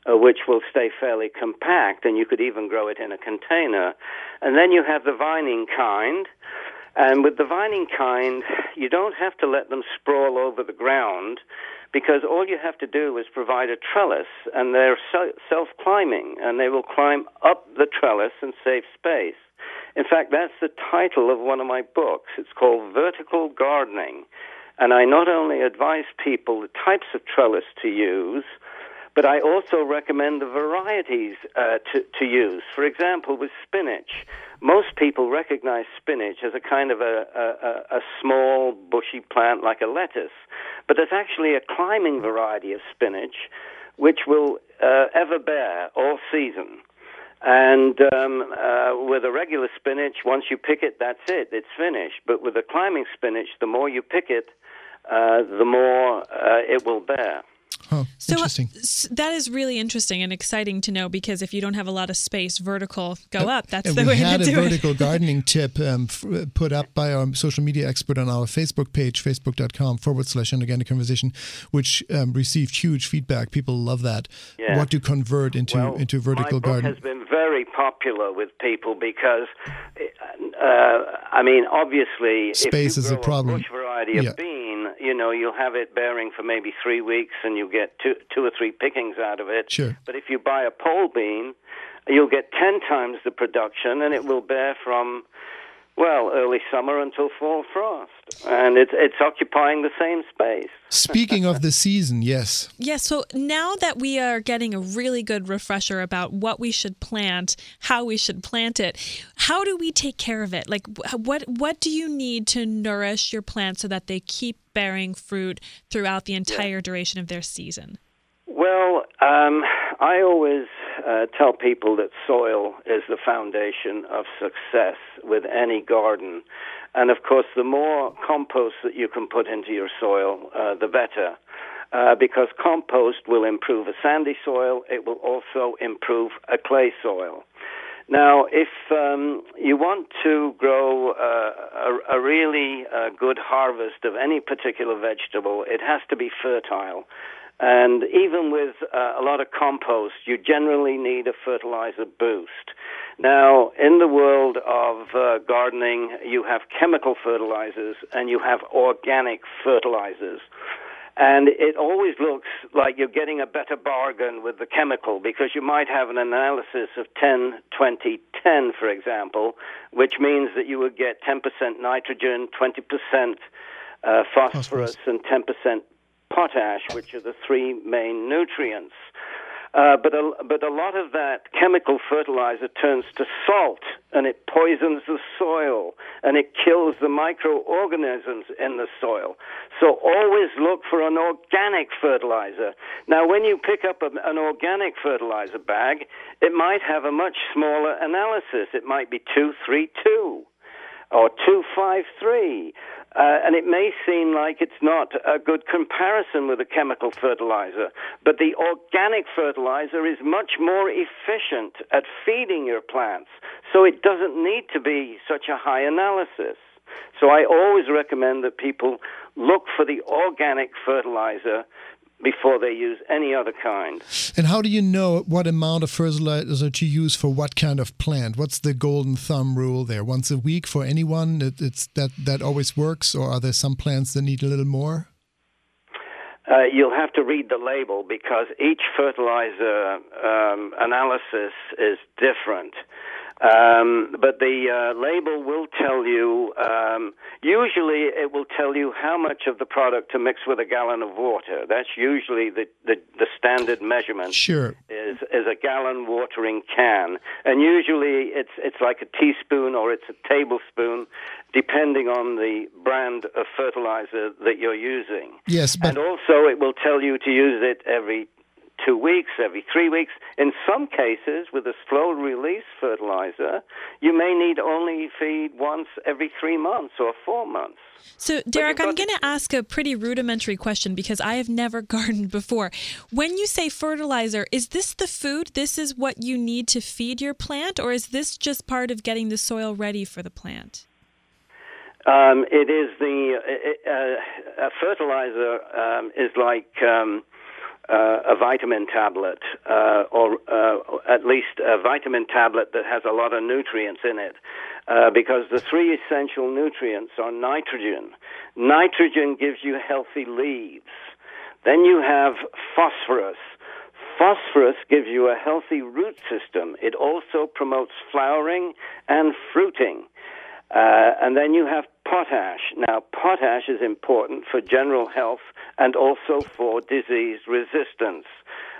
uh, which will stay fairly compact, and you could even grow it in a container. And then you have the vining kind. And with the vining kind, you don't have to let them sprawl over the ground because all you have to do is provide a trellis, and they're self climbing, and they will climb up the trellis and save space. In fact, that's the title of one of my books. It's called Vertical Gardening. And I not only advise people the types of trellis to use, but I also recommend the varieties uh, to, to use. For example, with spinach, most people recognize spinach as a kind of a, a, a small, bushy plant like a lettuce, but there's actually a climbing variety of spinach which will uh, ever bear all season. And um, uh, with a regular spinach, once you pick it, that's it, it's finished. But with a climbing spinach, the more you pick it, uh, the more uh, it will bear. Oh, So uh, interesting. that is really interesting and exciting to know because if you don't have a lot of space, vertical, go up. That's and the we way had to a do vertical gardening tip um, f- put up by our social media expert on our Facebook page, facebook.com forward slash organic conversation, which um, received huge feedback. People love that. Yeah. What to convert into Well, into vertical my book garden. has been very popular with people because, uh, I mean, obviously, Space if you is a grow problem. bush variety of Yeah. bean, you know, you'll have it bearing for maybe three weeks, and you get two, two or three pickings out of it. Sure. But if you buy a pole bean, you'll get ten times the production, and it will bear from well early summer until fall frost, and it's it's occupying the same space. Speaking of the season, yes. Yes, so now that we are getting a really good refresher about what we should plant, how we should plant it, how do we take care of it? Like what what do you need to nourish your plants so that they keep bearing fruit throughout the entire duration of their season? Well, um, I always uh, tell people that soil is the foundation of success with any garden. And of course, the more compost that you can put into your soil, uh, the better. Uh, because compost will improve a sandy soil, it will also improve a clay soil. Now, if um, you want to grow uh, a, a really uh, good harvest of any particular vegetable, it has to be fertile. And even with uh, a lot of compost, you generally need a fertilizer boost. Now, in the world of uh, gardening, you have chemical fertilizers and you have organic fertilizers. And it always looks like you're getting a better bargain with the chemical because you might have an analysis of 10, 20, 10, for example, which means that you would get 10% nitrogen, 20% uh, phosphorus, and 10% potash, which are the three main nutrients. Uh, but a, but a lot of that chemical fertilizer turns to salt, and it poisons the soil, and it kills the microorganisms in the soil. So always look for an organic fertilizer. Now, when you pick up a, an organic fertilizer bag, it might have a much smaller analysis. It might be two, three, two or 253. Uh, and it may seem like it's not a good comparison with a chemical fertilizer, but the organic fertilizer is much more efficient at feeding your plants, so it doesn't need to be such a high analysis. So I always recommend that people look for the organic fertilizer before they use any other kind. And how do you know what amount of fertilizer to use for what kind of plant? What's the golden thumb rule there? Once a week for anyone? It, it's that that always works, or are there some plants that need a little more? Uh, you'll have to read the label because each fertilizer um, analysis is different. Um, but the uh, label will tell you, um, usually it will tell you how much of the product to mix with a gallon of water. That's usually the, the, the standard measurement. Sure. Is, is a gallon watering can. And usually it's, it's like a teaspoon or it's a tablespoon, depending on the brand of fertilizer that you're using. Yes, but And also, it will tell you to use it every two weeks, every three weeks. In some cases, with a slow release fertilizer, you may need only feed once every three months or four months. So, Derek, I'm going to ask a pretty rudimentary question because I have never gardened before. When you say fertilizer, is this the food? This is what you need to feed your plant, or is this just part of getting the soil ready for the plant? Um, it is the uh, a fertilizer um, is like um, uh, a vitamin tablet, uh, or uh, at least a vitamin tablet that has a lot of nutrients in it. Uh, because the three essential nutrients are nitrogen. Nitrogen gives you healthy leaves. Then you have phosphorus. Phosphorus gives you a healthy root system. It also promotes flowering and fruiting. Uh, and then you have potash. Now, potash is important for general health and also for disease resistance.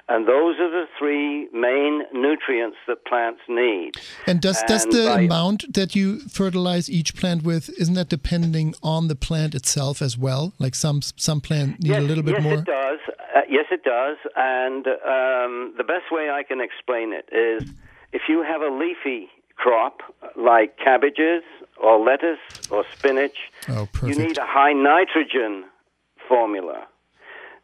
And those are the three main nutrients that plants need. And does does the by- amount that you fertilize each plant with isn't that depending on the plant itself as well? Like some some plant need yes, a little bit yes, more. it does. Uh, yes, it does. And um, the best way I can explain it is if you have a leafy crop like cabbages or lettuce or spinach, Oh, you need a high nitrogen formula.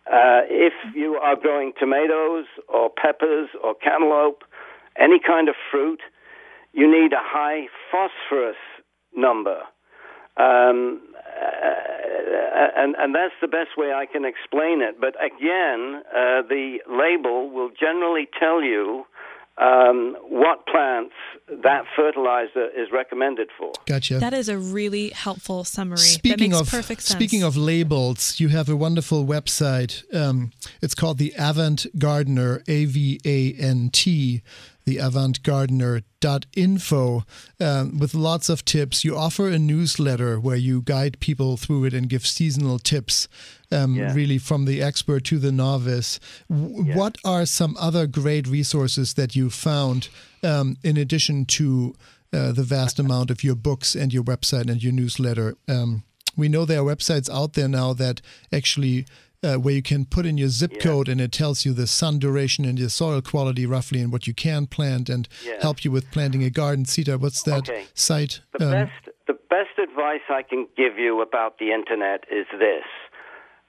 Uh, if you are growing tomatoes or peppers or cantaloupe, any kind of fruit, you need a high phosphorus number. Um, uh, and, and that's the best way I can explain it. But again, uh, the label will generally tell you um, what plants that fertilizer is recommended for. Gotcha. That is a really helpful summary. Speaking that makes of perfect sense. speaking of labels, you have a wonderful website. Um, it's called the Avant Gardener, A V A N T, the avantgardener.info, um, with lots of tips. You offer a newsletter where you guide people through it and give seasonal tips, um, Yeah. really from the expert to the novice. W- What are some other great resources that you found um, in addition to uh, the vast amount of your books and your website and your newsletter? Um, we know there are websites out there now that actually uh, where you can put in your zip code and it tells you the sun duration and your soil quality roughly and what you can plant and Yeah. help you with planting a garden. Sita, what's that Okay. site? The Um, best the best advice I can give you about the internet is this.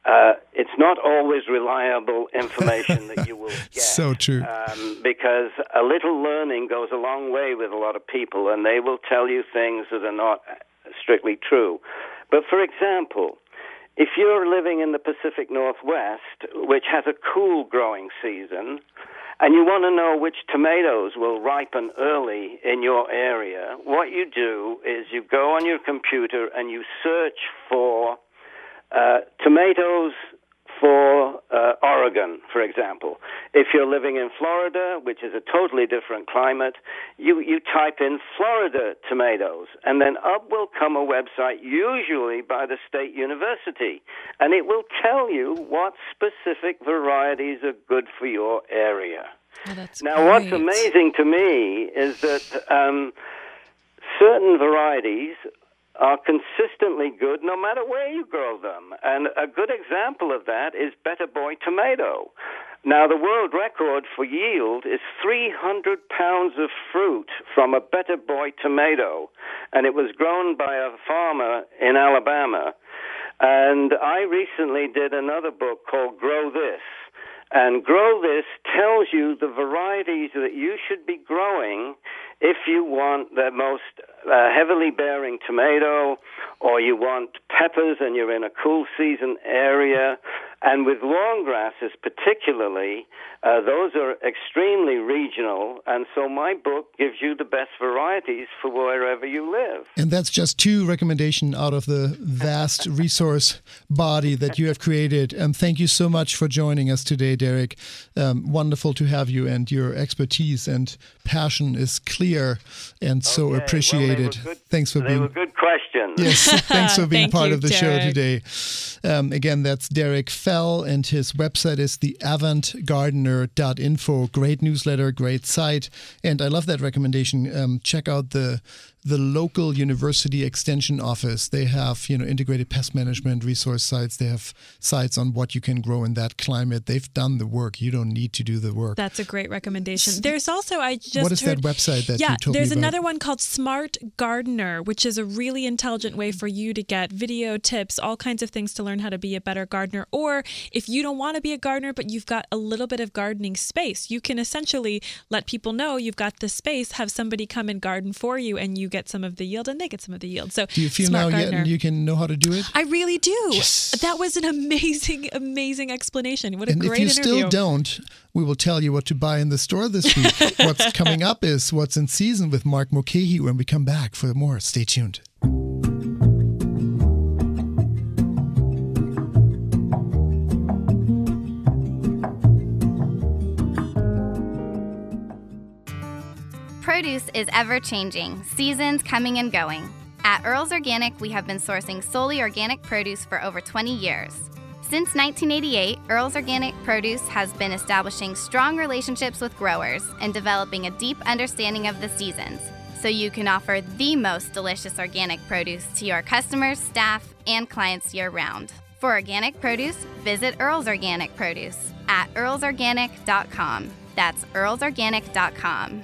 Uh, it's not always reliable information that you will get. So true. Um, because a little learning goes a long way with a lot of people, and they will tell you things that are not strictly true. But for example, if you're living in the Pacific Northwest, which has a cool growing season, and you want to know which tomatoes will ripen early in your area, what you do is you go on your computer and you search for uh, tomatoes for uh, Oregon, for example. If you're living in Florida, which is a totally different climate, you, you type in Florida tomatoes, and then up will come a website, usually by the state university, and it will tell you what specific varieties are good for your area. Oh, Now, what's amazing to me is that um, certain varieties are consistently good no matter where you grow them. And a good example of that is Better Boy tomato. Now, the world record for yield is 300 pounds of fruit from a Better Boy tomato, and it was grown by a farmer in Alabama. And I recently did another book called Grow This. And Grow This tells you the varieties that you should be growing if you want the most uh, heavily bearing tomato or you want peppers and you're in a cool season area. And with long grasses, particularly, uh, those are extremely regional. And so my book gives you the best varieties for wherever you live. And that's just two recommendations out of the vast resource body that you have created. And thank you so much for joining us today, Derek. Um, wonderful to have you, and your expertise and passion is clear and so Okay, appreciated. were good- Thanks for They being were good questions. Yes, thanks for being Thank part you, of the show today. Um, again, that's Derek Fell, and his website is the avantgardener.info. Great newsletter, great site, and I love that recommendation. Um, check out the the local university extension office. They have you know integrated pest management resource sites. They have sites on what you can grow in that climate. They've done the work. You don't need to do the work. That's a great recommendation. There's also I just What is that website that you yeah, told me there's another one called Smart Gardener, which is a really intelligent way for you to get video tips, all kinds of things to learn how to be a better gardener. Or if you don't want to be a gardener but you've got a little bit of gardening space, you can essentially let people know you've got the space, have somebody come and garden for you, and you get some of the yield and they get some of the yield. So do you feel now Gardener. yet you can know how to do it? I really do. That was an amazing, amazing explanation. What a and great if you interview. still don't, we will tell you what to buy in the store this week. what's coming up is what's in season with Mark Mulcahy when we come back for more. Stay tuned. Produce is ever changing, seasons coming and going. At Earl's Organic, we have been sourcing solely organic produce for over 20 years. Since 1988, Earl's Organic Produce has been establishing strong relationships with growers and developing a deep understanding of the seasons so you can offer the most delicious organic produce to your customers, staff, and clients year round. For organic produce, visit Earl's Organic Produce at earlsorganic.com. That's earlsorganic.com.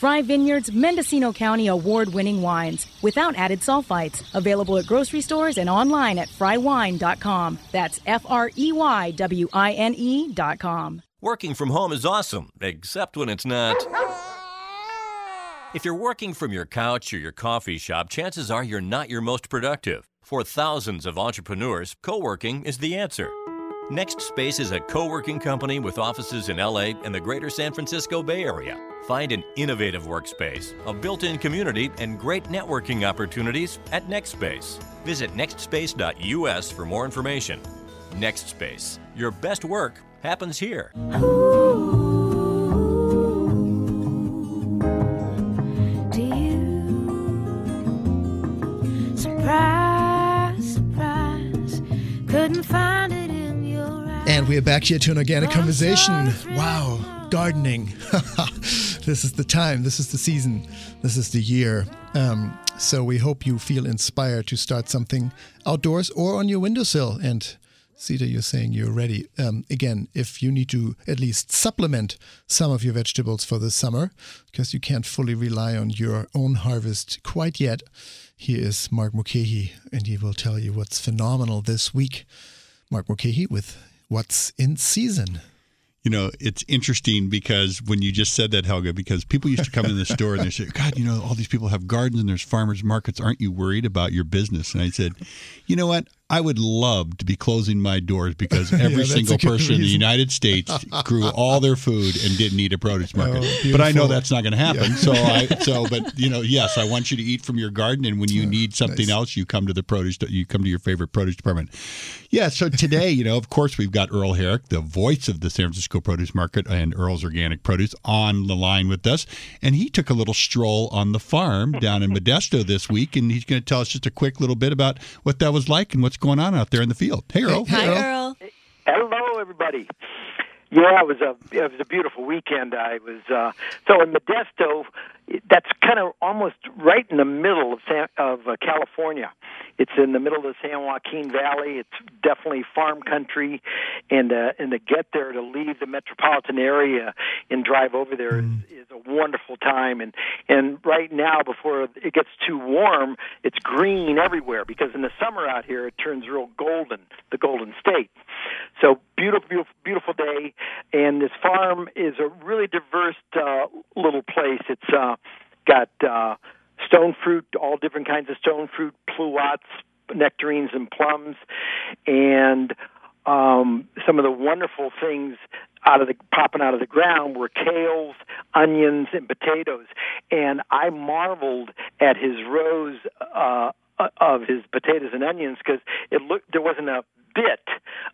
Frey Vineyards Mendocino County award winning wines without added sulfites. Available at grocery stores and online at freywine.com. That's F R E Y W I N E.com. Working from home is awesome, except when it's not. If you're working from your couch or your coffee shop, chances are you're not your most productive. For thousands of entrepreneurs, co working is the answer. NextSpace is a co working company with offices in LA and the greater San Francisco Bay Area. Find an innovative workspace, a built in community, and great networking opportunities at NextSpace. Visit nextspace.us for more information. NextSpace, your best work happens here. Surprise, surprise. Couldn't find it. And we are back here to an organic conversation. Wow, gardening. this is the time, this is the season, this is the year. Um, so we hope you feel inspired to start something outdoors or on your windowsill. And Sita, you're saying you're ready. Um, again, if you need to at least supplement some of your vegetables for the summer, because you can't fully rely on your own harvest quite yet, here is Mark Mulcahy, and he will tell you what's phenomenal this week. Mark Mulcahy with What's in Season. You know, it's interesting because when you just said that, Helga, because people used to come in the store and they say, God, you know, all these people have gardens and there's farmers markets. Aren't you worried about your business? And I said, you know what? I would love to be closing my doors because every a single person in the. United States grew all their food and didn't need a produce market. Oh, but I know that's not going to happen. Yeah. So I, so, but you know, yes, I want you to eat from your garden, and when you need something nice. else, you come to the produce. You come to your favorite produce department. Yeah. So today, you know, of course, we've got Earl Herrick, the voice of the San Francisco Produce Market and Earl's Organic Produce, on the line with us, and he took a little stroll on the farm down in Modesto this week, and he's going to tell us just a quick little bit about what that was like and what's going on out there in the field. Hey, Earl. Hi, Earl. Hello, everybody. Yeah, it was a it was a beautiful weekend. I was uh, so in Modesto. That's kind of almost right in the middle of San, of uh, California. It's in the middle of the San Joaquin Valley. It's definitely farm country, and uh, and to get there to leave the metropolitan area and drive over there is, is a wonderful time. And and right now, before it gets too warm, it's green everywhere because in the summer out here it turns real golden, the Golden State. So beautiful, beautiful, beautiful day, and this farm is a really diverse uh, little place. It's uh, got uh, stone fruit, all different kinds of stone fruit, pluots, nectarines, and plums, and um, some of the wonderful things out of the popping out of the ground were kales, onions, and potatoes. And I marveled at his rows uh, of his potatoes and onions because it looked there wasn't a bit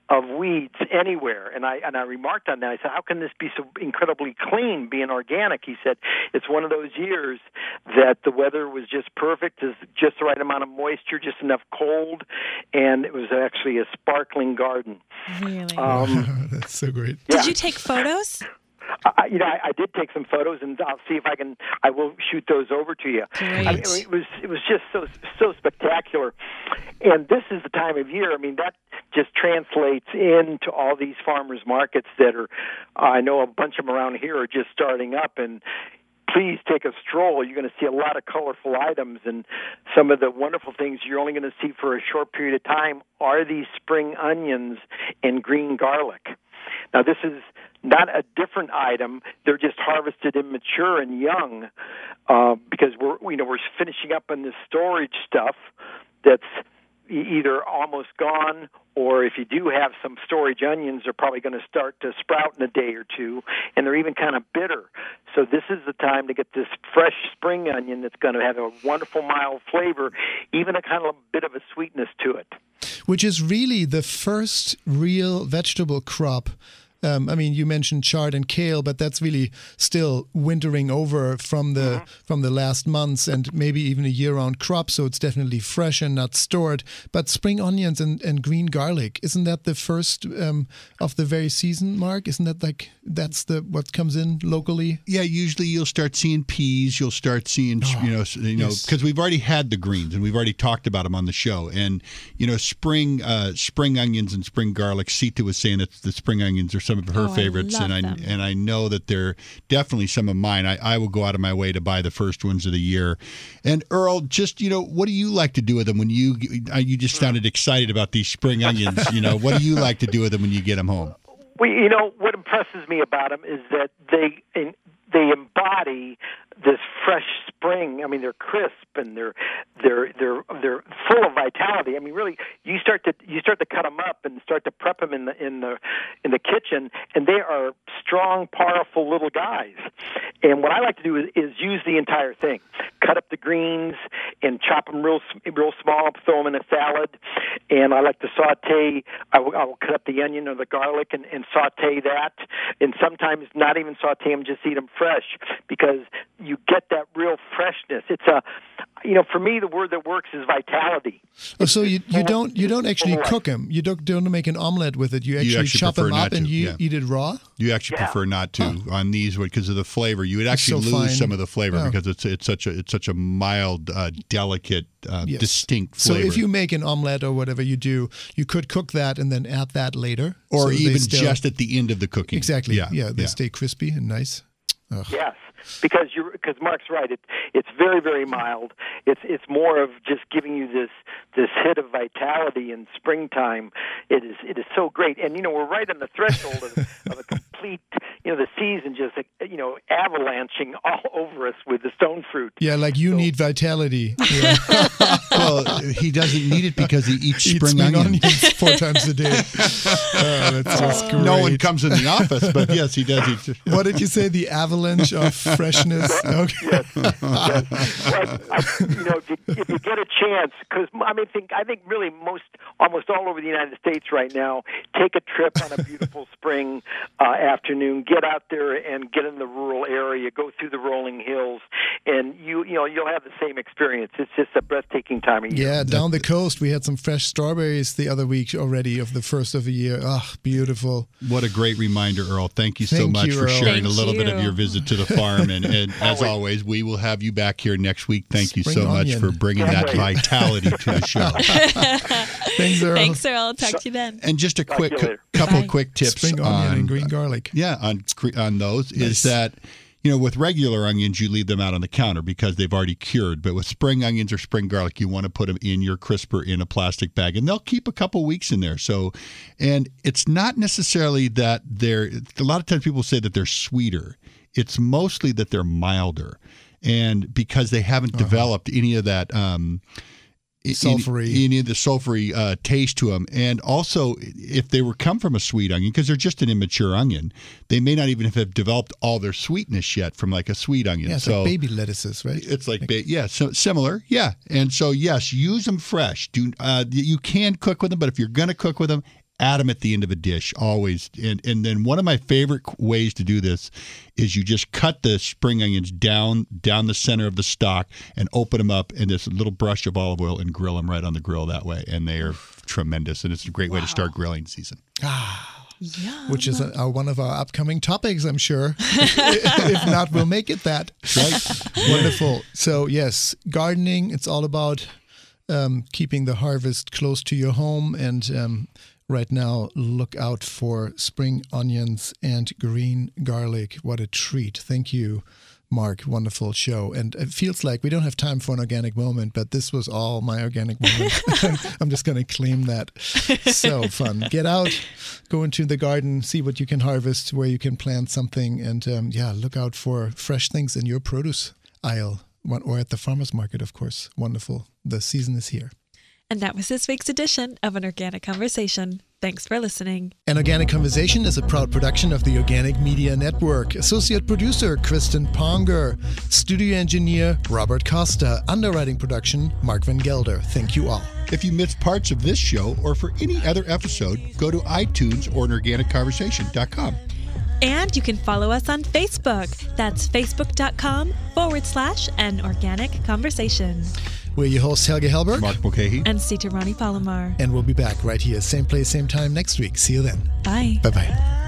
of weeds anywhere. And I and I remarked on that. I said, "How can this be so incredibly clean, being organic?" He said, "It's one of those years that the weather was just perfect, is just the right amount of moisture, just enough cold, and it was actually a sparkling garden." Really? Um, That's so great. Did you take photos? I, you know, I, I did take some photos, and I'll see if I can. I will shoot those over to you. I mean, it was it was just so so spectacular, and this is the time of year. I mean, that just translates into all these farmers markets that are. I know a bunch of them around here are just starting up, and please take a stroll. You're going to see a lot of colorful items, and some of the wonderful things you're only going to see for a short period of time are these spring onions and green garlic. Now, this is not a different item. They're just harvested immature and young uh, because we're you know we're finishing up on the storage stuff that's either almost gone or if you do have some storage onions they're probably going to start to sprout in a day or two and they're even kind of bitter so this is the time to get this fresh spring onion that's going to have a wonderful mild flavor even a kind of a bit of a sweetness to it which is really the first real vegetable crop. Um, I mean, you mentioned chard and kale, but that's really still wintering over from the from the last months and maybe even a year-round crop. So it's definitely fresh and not stored. But spring onions and, and green garlic isn't that the first um, of the very season, Mark? Isn't that like that's the what comes in locally? Yeah, usually you'll start seeing peas. You'll start seeing, you know, you know, yes. because we've already had the greens and we've already talked about them on the show. And you know, spring, uh, spring onions and spring garlic. Sita was saying that the spring onions are some some of her Oh, favorites, love and I them. and I know that they're definitely some of mine. I, I will go out of my way to buy the first ones of the year. And Earl, just you know, what do you like to do with them when you uh, you just sounded excited about these spring onions? You know, what do you like to do with them when you get them home? Well, you know what impresses me about them is that they in, they embody this fresh spring. I mean, they're crisp and they're they're they're they're full of vitality. I mean, really, you start to you start to cut them up and start to prep them in the in the in the kitchen, and they are strong, powerful little guys. And what I like to do is, is use the entire thing. Cut up the greens and chop them real real small. Throw them in a salad. And I like to saute. I will, I will cut up the onion or the garlic and, and saute that. And sometimes not even saute them, just eat them fresh because you get that real freshness. It's a, you know, for me the word that works is vitality. Oh, so you, you don't you don't actually cook them. You don't don't make an omelet with it. You actually, actually chop them up and you yeah. eat it raw. You actually prefer not to on these because of the flavor. You would actually so lose fine. some of the flavor Yeah. because it's it's such a it's such a mild, uh, delicate, uh, Yes. distinct flavor. So if you make an omelet or whatever you do, you could cook that and then add that later, or so even still- just at the end of the cooking. exactly. Yeah, Yeah, they yeah. stay crispy and nice. Ugh. Yes, because you're because Mark's right. It, it's very very mild. It's it's more of just giving you this this hit of vitality in springtime. It is it is so great, and you know we're right on the threshold of, of a complete you know the season just you know avalanching all over us with the stone fruit. Yeah, like you need vitality. Yeah. well, he doesn't need it because he eats Eat spring, spring onions. onions four times a day. Oh, that's just great. No one comes in the office, but yes, he does eat. What did you say? The avalanche of freshness. Okay. But I, you know, if you, if you get a chance, because I mean, think I think really most, almost all over the United States right now, take a trip on a beautiful spring uh, afternoon, get out there and get in the rural area, go through the rolling hills, and you, you know, you'll have the same experience. It's just a breathtaking time of year. Yeah, down the coast we had some fresh strawberries the other week already of the first of the year. Ah, beautiful. What a great reminder, Earl. Thank you so Thank much you, for Earl. sharing a Thank little bit of your visit to the farm. And, and as always, we will have you back here next week. Thank you Spring so much for bringing that Can't wait. vitality to the show. Thanks, Earl. Thanks, Earl. Talk to you then. And just a quick to you later. couple Bye. quick tips Spring on onion and green garlic. Yeah, on cre- on those Nice. is that you know with regular onions you leave them out on the counter because they've already cured, but with spring onions or spring garlic you want to put them in your crisper in a plastic bag and they'll keep a couple weeks in there. So and it's not necessarily that they're a lot of times people say that they're sweeter. It's mostly that they're milder. And because they haven't Uh-huh. developed any of that um Sulfury. any, of the sulfury uh, taste to them, and also if they were come from a sweet onion, because they're just an immature onion, they may not even have developed all their sweetness yet from like a sweet onion. Yeah, so like baby lettuces, right? it's like ba- yeah, so similar, yeah. And so yes, use them fresh. Do uh, you can cook with them, but if you're gonna cook with them, add them at the end of a dish always. And and then one of my favorite ways to do this is you just cut the spring onions down down the center of the stalk and open them up in this little brush of olive oil and grill them right on the grill that way, and they are tremendous. And it's a great way to start grilling season. Yeah. Which is uh, one of our upcoming topics, I'm sure. if not, we'll make it that. Right? Wonderful. So, yes, gardening, it's all about um, keeping the harvest close to your home. And um, right now, look out for spring onions and green garlic. What a treat. Thank you. Mark, wonderful show. And it feels like we don't have time for an organic moment, but this was all my organic moment. I'm just going to claim that. So fun. Get out, go into the garden, see what you can harvest, where you can plant something, and um, yeah, look out for fresh things in your produce aisle or at the farmer's market, of course. Wonderful. The season is here. And that was this week's edition of An Organic Conversation. Thanks for listening. An Organic Conversation is a proud production of the Organic Media Network. Associate producer Kristen Ponger. Studio engineer Robert Costa. Underwriting production Mark Van Gelder. Thank you all. If you missed parts of this show or for any other episode, go to iTunes or organicconversation.com. And you can follow us on Facebook. That's facebook.com forward slash an organic conversation. We're your hosts, Helge Hellberg. Mark Mulcahy. And Sita Rani Palomar. And we'll be back right here, same place, same time next week. See you then. Bye. Bye bye.